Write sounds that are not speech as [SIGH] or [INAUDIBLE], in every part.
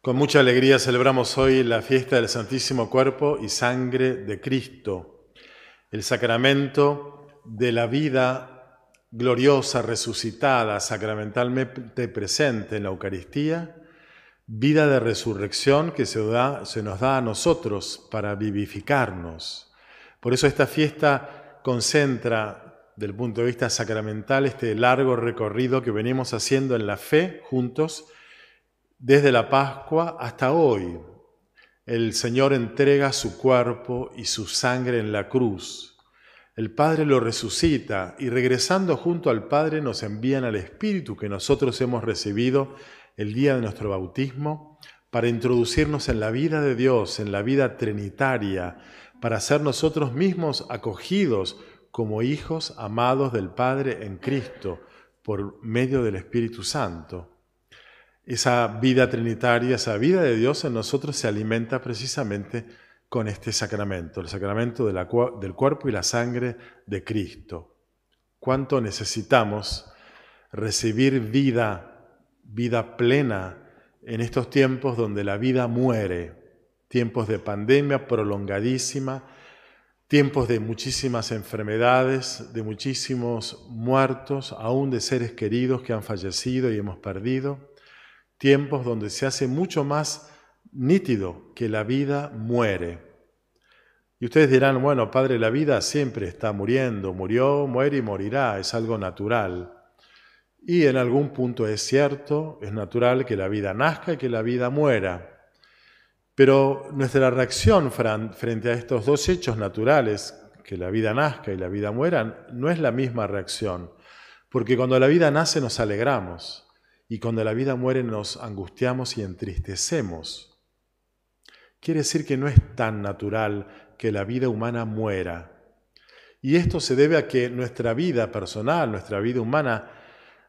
Con mucha alegría celebramos hoy la fiesta del Santísimo Cuerpo y Sangre de Cristo, el sacramento de la vida gloriosa, resucitada, sacramentalmente presente en la Eucaristía, vida de resurrección que se, se nos da a nosotros para vivificarnos. Por eso esta fiesta concentra, del punto de vista sacramental, este largo recorrido que venimos haciendo en la fe juntos, desde la Pascua hasta hoy, el Señor entrega su cuerpo y su sangre en la cruz. El Padre lo resucita y regresando junto al Padre nos envían al Espíritu que nosotros hemos recibido el día de nuestro bautismo para introducirnos en la vida de Dios, en la vida trinitaria, para ser nosotros mismos acogidos como hijos amados del Padre en Cristo por medio del Espíritu Santo. Esa vida trinitaria, esa vida de Dios en nosotros se alimenta precisamente con este sacramento, el sacramento del cuerpo y la sangre de Cristo. ¿Cuánto necesitamos recibir vida, vida plena en estos tiempos donde la vida muere? Tiempos de pandemia prolongadísima, tiempos de muchísimas enfermedades, de muchísimos muertos, aún de seres queridos que han fallecido y hemos perdido tiempos donde se hace mucho más nítido que la vida muere. Y ustedes dirán, bueno, Padre, la vida siempre está muriendo, murió, muere y morirá, es algo natural. Y en algún punto es cierto, es natural que la vida nazca y que la vida muera. Pero nuestra reacción frente a estos dos hechos naturales, que la vida nazca y la vida muera, no es la misma reacción. Porque cuando la vida nace nos alegramos, y cuando la vida muere nos angustiamos y entristecemos. Quiere decir que no es tan natural que la vida humana muera. Y esto se debe a que nuestra vida personal, nuestra vida humana,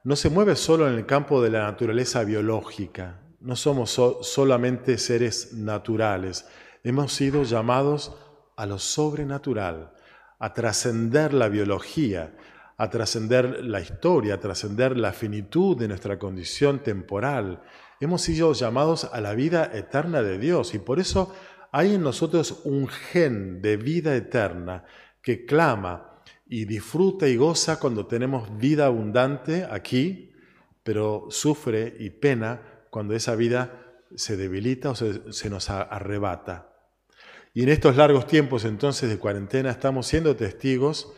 no se mueve solo en el campo de la naturaleza biológica. No somos solamente seres naturales. Hemos sido llamados a lo sobrenatural, a trascender la biología, a trascender la historia, a trascender la finitud de nuestra condición temporal. Hemos sido llamados a la vida eterna de Dios y por eso hay en nosotros un gen de vida eterna que clama y disfruta y goza cuando tenemos vida abundante aquí, pero sufre y pena cuando esa vida se debilita o se, nos arrebata. Y en estos largos tiempos entonces de cuarentena estamos siendo testigos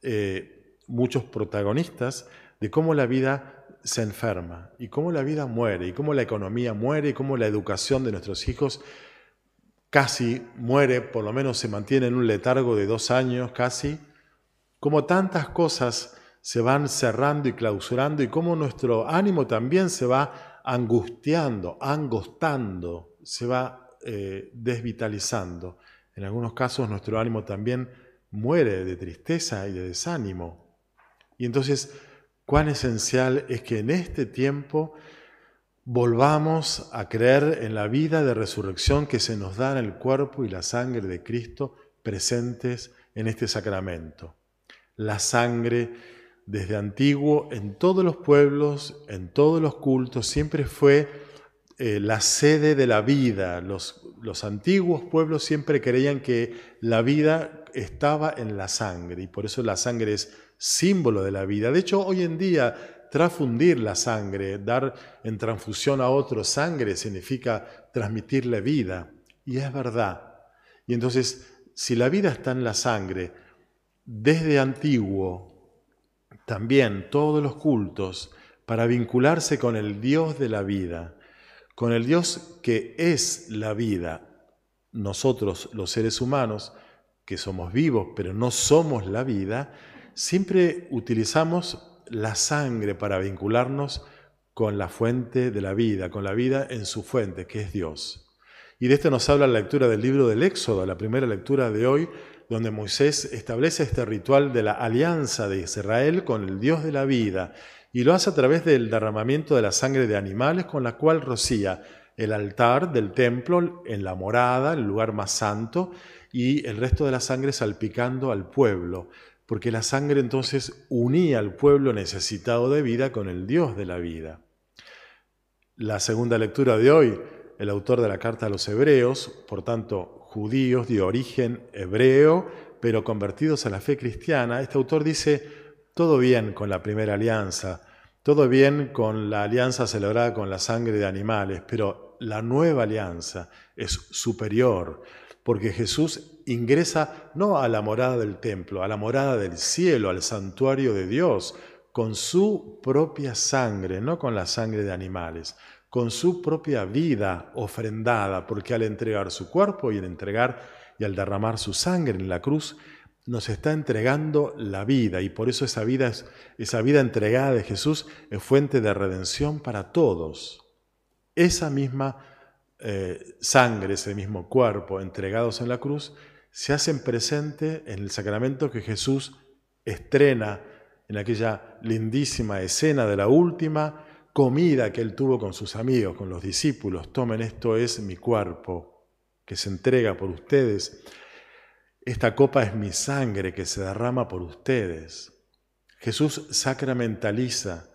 eh, muchos protagonistas de cómo la vida se enferma y cómo la vida muere y cómo la economía muere y cómo la educación de nuestros hijos casi muere, por lo menos se mantiene en un letargo de dos años casi, como tantas cosas se van cerrando y clausurando y cómo nuestro ánimo también se va angustiando, angostando, se va eh, desvitalizando. En algunos casos nuestro ánimo también muere de tristeza y de desánimo. Y entonces, cuán esencial es que en este tiempo volvamos a creer en la vida de resurrección que se nos da en el cuerpo y la sangre de Cristo presentes en este sacramento. La sangre desde antiguo en todos los pueblos, en todos los cultos, siempre fue eh, la sede de la vida. Los, los antiguos pueblos siempre creían que la vida estaba en la sangre y por eso la sangre es símbolo de la vida. De hecho, hoy en día, transfundir la sangre, dar en transfusión a otro sangre, significa transmitirle vida. Y es verdad. Y entonces, si la vida está en la sangre, desde antiguo, también todos los cultos, para vincularse con el Dios de la vida, con el Dios que es la vida, nosotros los seres humanos, que somos vivos, pero no somos la vida, siempre utilizamos la sangre para vincularnos con la fuente de la vida, con la vida en su fuente, que es Dios. Y de esto nos habla la lectura del libro del Éxodo, la primera lectura de hoy, donde Moisés establece este ritual de la alianza de Israel con el Dios de la vida, y lo hace a través del derramamiento de la sangre de animales con la cual rocía el altar del templo en la morada, el lugar más santo, y el resto de la sangre salpicando al pueblo, porque la sangre entonces unía al pueblo necesitado de vida con el Dios de la vida. La segunda lectura de hoy, el autor de la carta a los hebreos, por tanto judíos de origen hebreo, pero convertidos a la fe cristiana, este autor dice, todo bien con la primera alianza, todo bien con la alianza celebrada con la sangre de animales, pero la nueva alianza es superior, porque Jesús ingresa no a la morada del templo, a la morada del cielo, al santuario de Dios, con su propia sangre, no con la sangre de animales, con su propia vida ofrendada, porque al entregar su cuerpo y al entregar y al derramar su sangre en la cruz, nos está entregando la vida y por eso esa vida, esa vida entregada de Jesús es fuente de redención para todos. Esa misma eh, sangre, ese mismo cuerpo entregados en la cruz, se hacen presente en el sacramento que Jesús estrena en aquella lindísima escena de la última comida que él tuvo con sus amigos, con los discípulos. Tomen, esto es mi cuerpo que se entrega por ustedes. Esta copa es mi sangre que se derrama por ustedes. Jesús sacramentaliza,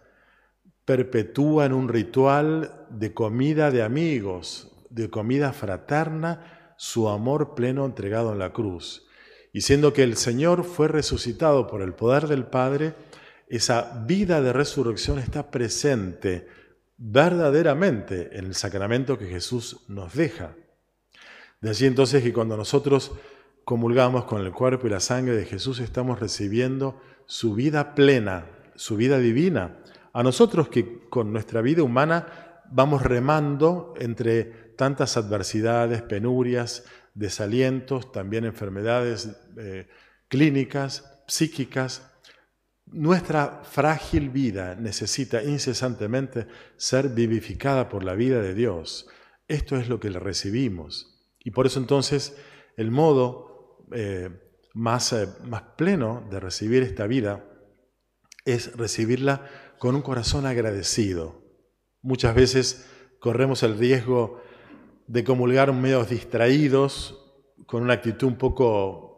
perpetúa en un ritual de comida de amigos, de comida fraterna, su amor pleno entregado en la cruz. Y siendo que el Señor fue resucitado por el poder del Padre, esa vida de resurrección está presente verdaderamente en el sacramento que Jesús nos deja. De allí entonces que cuando nosotros comulgamos con el cuerpo y la sangre de Jesús estamos recibiendo su vida plena, su vida divina. A nosotros que con nuestra vida humana vamos remando entre tantas adversidades, penurias, desalientos, también enfermedades eh, clínicas, psíquicas, nuestra frágil vida necesita incesantemente ser vivificada por la vida de Dios. Esto es lo que le recibimos. Y por eso entonces el modo eh, más, eh, más pleno de recibir esta vida es recibirla con un corazón agradecido. Muchas veces corremos el riesgo de comulgar medio distraídos, con una actitud un poco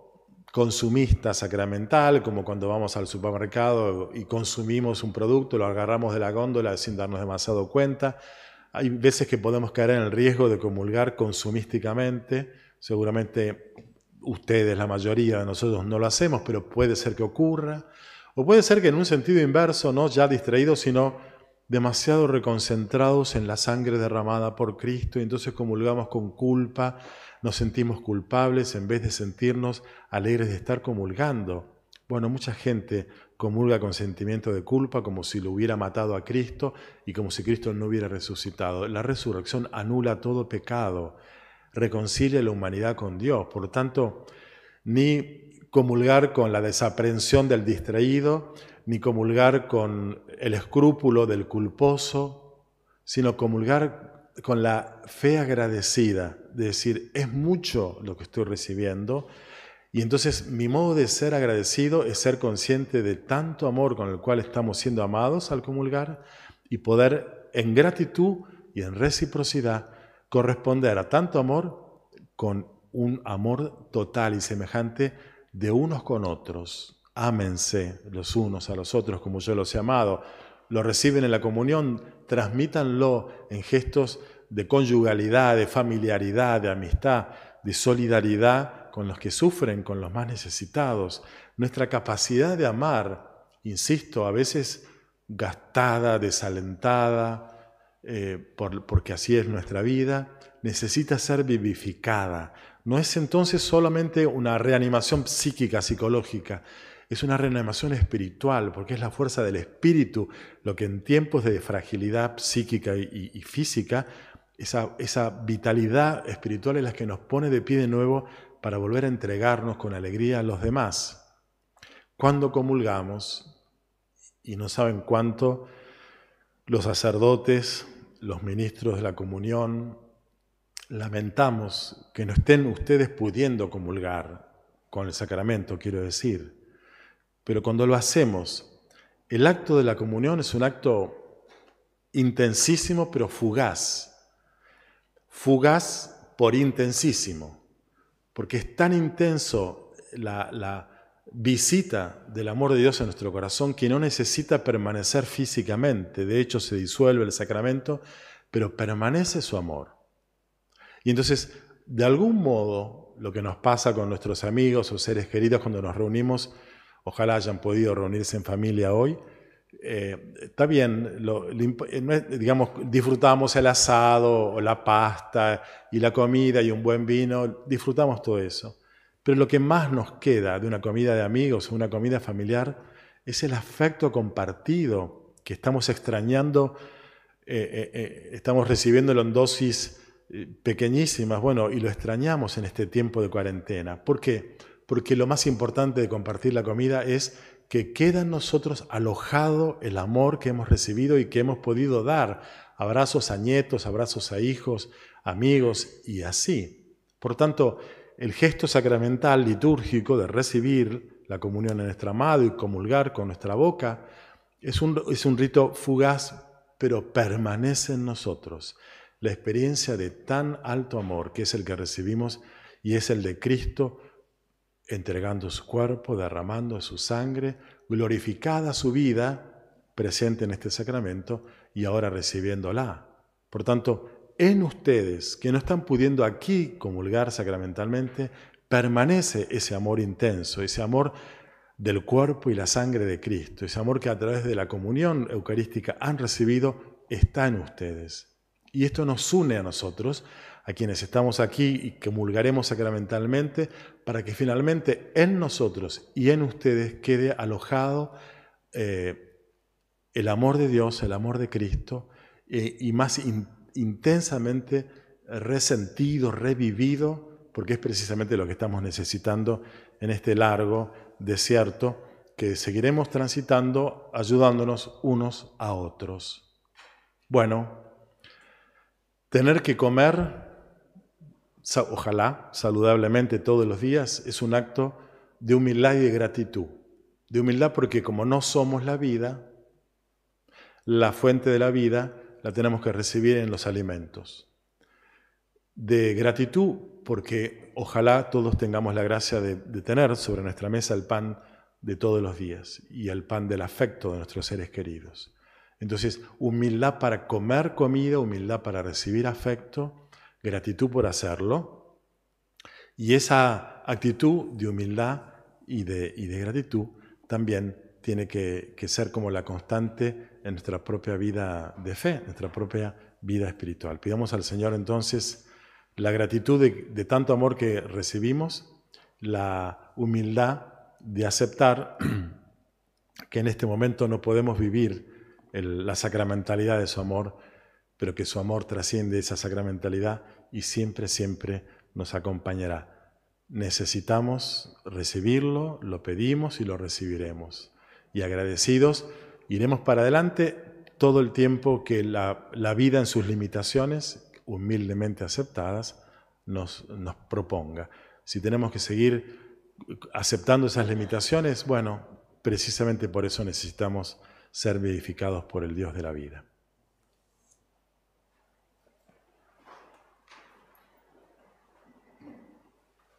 consumista sacramental, como cuando vamos al supermercado y consumimos un producto, lo agarramos de la góndola sin darnos demasiado cuenta. Hay veces que podemos caer en el riesgo de comulgar consumísticamente. Seguramente ustedes, la mayoría de nosotros, no lo hacemos, pero puede ser que ocurra. O puede ser que en un sentido inverso, no ya distraídos, sino demasiado reconcentrados en la sangre derramada por Cristo, y entonces comulgamos con culpa, nos sentimos culpables en vez de sentirnos alegres de estar comulgando. Bueno, mucha gente comulga con sentimiento de culpa como si lo hubiera matado a Cristo y como si Cristo no hubiera resucitado. La resurrección anula todo pecado, reconcilia la humanidad con Dios. Por lo tanto, ni comulgar con la desaprensión del distraído, ni comulgar con el escrúpulo del culposo, sino comulgar con la fe agradecida, de decir, es mucho lo que estoy recibiendo, y entonces mi modo de ser agradecido es ser consciente de tanto amor con el cual estamos siendo amados al comulgar y poder en gratitud y en reciprocidad corresponder a tanto amor con un amor total y semejante de unos con otros. Ámense los unos a los otros como yo los he amado lo reciben en la comunión, transmítanlo en gestos de conyugalidad, de familiaridad, de amistad, de solidaridad con los que sufren, con los más necesitados. Nuestra capacidad de amar, insisto, a veces gastada, desalentada, eh, porque así es nuestra vida, necesita ser vivificada. No es entonces solamente una reanimación psíquica, psicológica, es una reanimación espiritual, porque es la fuerza del espíritu lo que en tiempos de fragilidad psíquica y, física, esa, vitalidad espiritual es la que nos pone de pie de nuevo para volver a entregarnos con alegría a los demás. Cuando comulgamos, y no saben cuánto, los sacerdotes, los ministros de la comunión, lamentamos que no estén ustedes pudiendo comulgar con el sacramento, quiero decir. Pero cuando lo hacemos, el acto de la comunión es un acto intensísimo pero fugaz. Fugaz por intensísimo, porque es tan intenso la, visita del amor de Dios en nuestro corazón que no necesita permanecer físicamente. De hecho, se disuelve el sacramento, pero permanece su amor. Y entonces, de algún modo, lo que nos pasa con nuestros amigos o seres queridos cuando nos reunimos, ojalá hayan podido reunirse en familia hoy, eh, está bien, eh, digamos, disfrutamos el asado o la pasta y la comida y un buen vino, disfrutamos todo eso. Pero lo que más nos queda de una comida de amigos o una comida familiar es el afecto compartido que estamos extrañando, eh, estamos recibiéndolo en dosis pequeñísimas, bueno, y lo extrañamos en este tiempo de cuarentena. ¿Por qué? Porque lo más importante de compartir la comida es que queda en nosotros alojado el amor que hemos recibido y que hemos podido dar. Abrazos a nietos, abrazos a hijos, amigos y así. Por tanto, el gesto sacramental litúrgico de recibir la comunión en nuestro amado y comulgar con nuestra boca es un, es un rito fugaz, pero permanece en nosotros. La experiencia de tan alto amor que es el que recibimos y es el de Cristo entregando su cuerpo, derramando su sangre, glorificada su vida presente en este sacramento y ahora recibiéndola. Por tanto, en ustedes que no están pudiendo aquí comulgar sacramentalmente, permanece ese amor intenso, ese amor del cuerpo y la sangre de Cristo, ese amor que a través de la comunión eucarística han recibido, está en ustedes. Y esto nos une a nosotros a quienes estamos aquí y que mulgaremos sacramentalmente, para que finalmente en nosotros y en ustedes quede alojado eh, el amor de Dios, el amor de Cristo, eh, y más intensamente resentido, revivido, porque es precisamente lo que estamos necesitando en este largo desierto que seguiremos transitando ayudándonos unos a otros. Bueno, tener que comer ojalá saludablemente todos los días, es un acto de humildad y de gratitud. De humildad porque como no somos la vida, la fuente de la vida la tenemos que recibir en los alimentos. De gratitud porque ojalá todos tengamos la gracia de, tener sobre nuestra mesa el pan de todos los días y el pan del afecto de nuestros seres queridos. Entonces, humildad para comer comida, humildad para recibir afecto gratitud por hacerlo, y esa actitud de humildad y de, de gratitud también tiene que, ser como la constante en nuestra propia vida de fe, nuestra propia vida espiritual. Pidamos al Señor entonces la gratitud de, tanto amor que recibimos, la humildad de aceptar [CLEARS THROAT] que en este momento no podemos vivir la sacramentalidad de su amor pero que su amor trasciende esa sacramentalidad y siempre, siempre nos acompañará. Necesitamos recibirlo, lo pedimos y lo recibiremos. Y agradecidos, iremos para adelante todo el tiempo que la, vida en sus limitaciones, humildemente aceptadas, nos, nos proponga. Si tenemos que seguir aceptando esas limitaciones, bueno, precisamente por eso necesitamos ser vivificados por el Dios de la vida.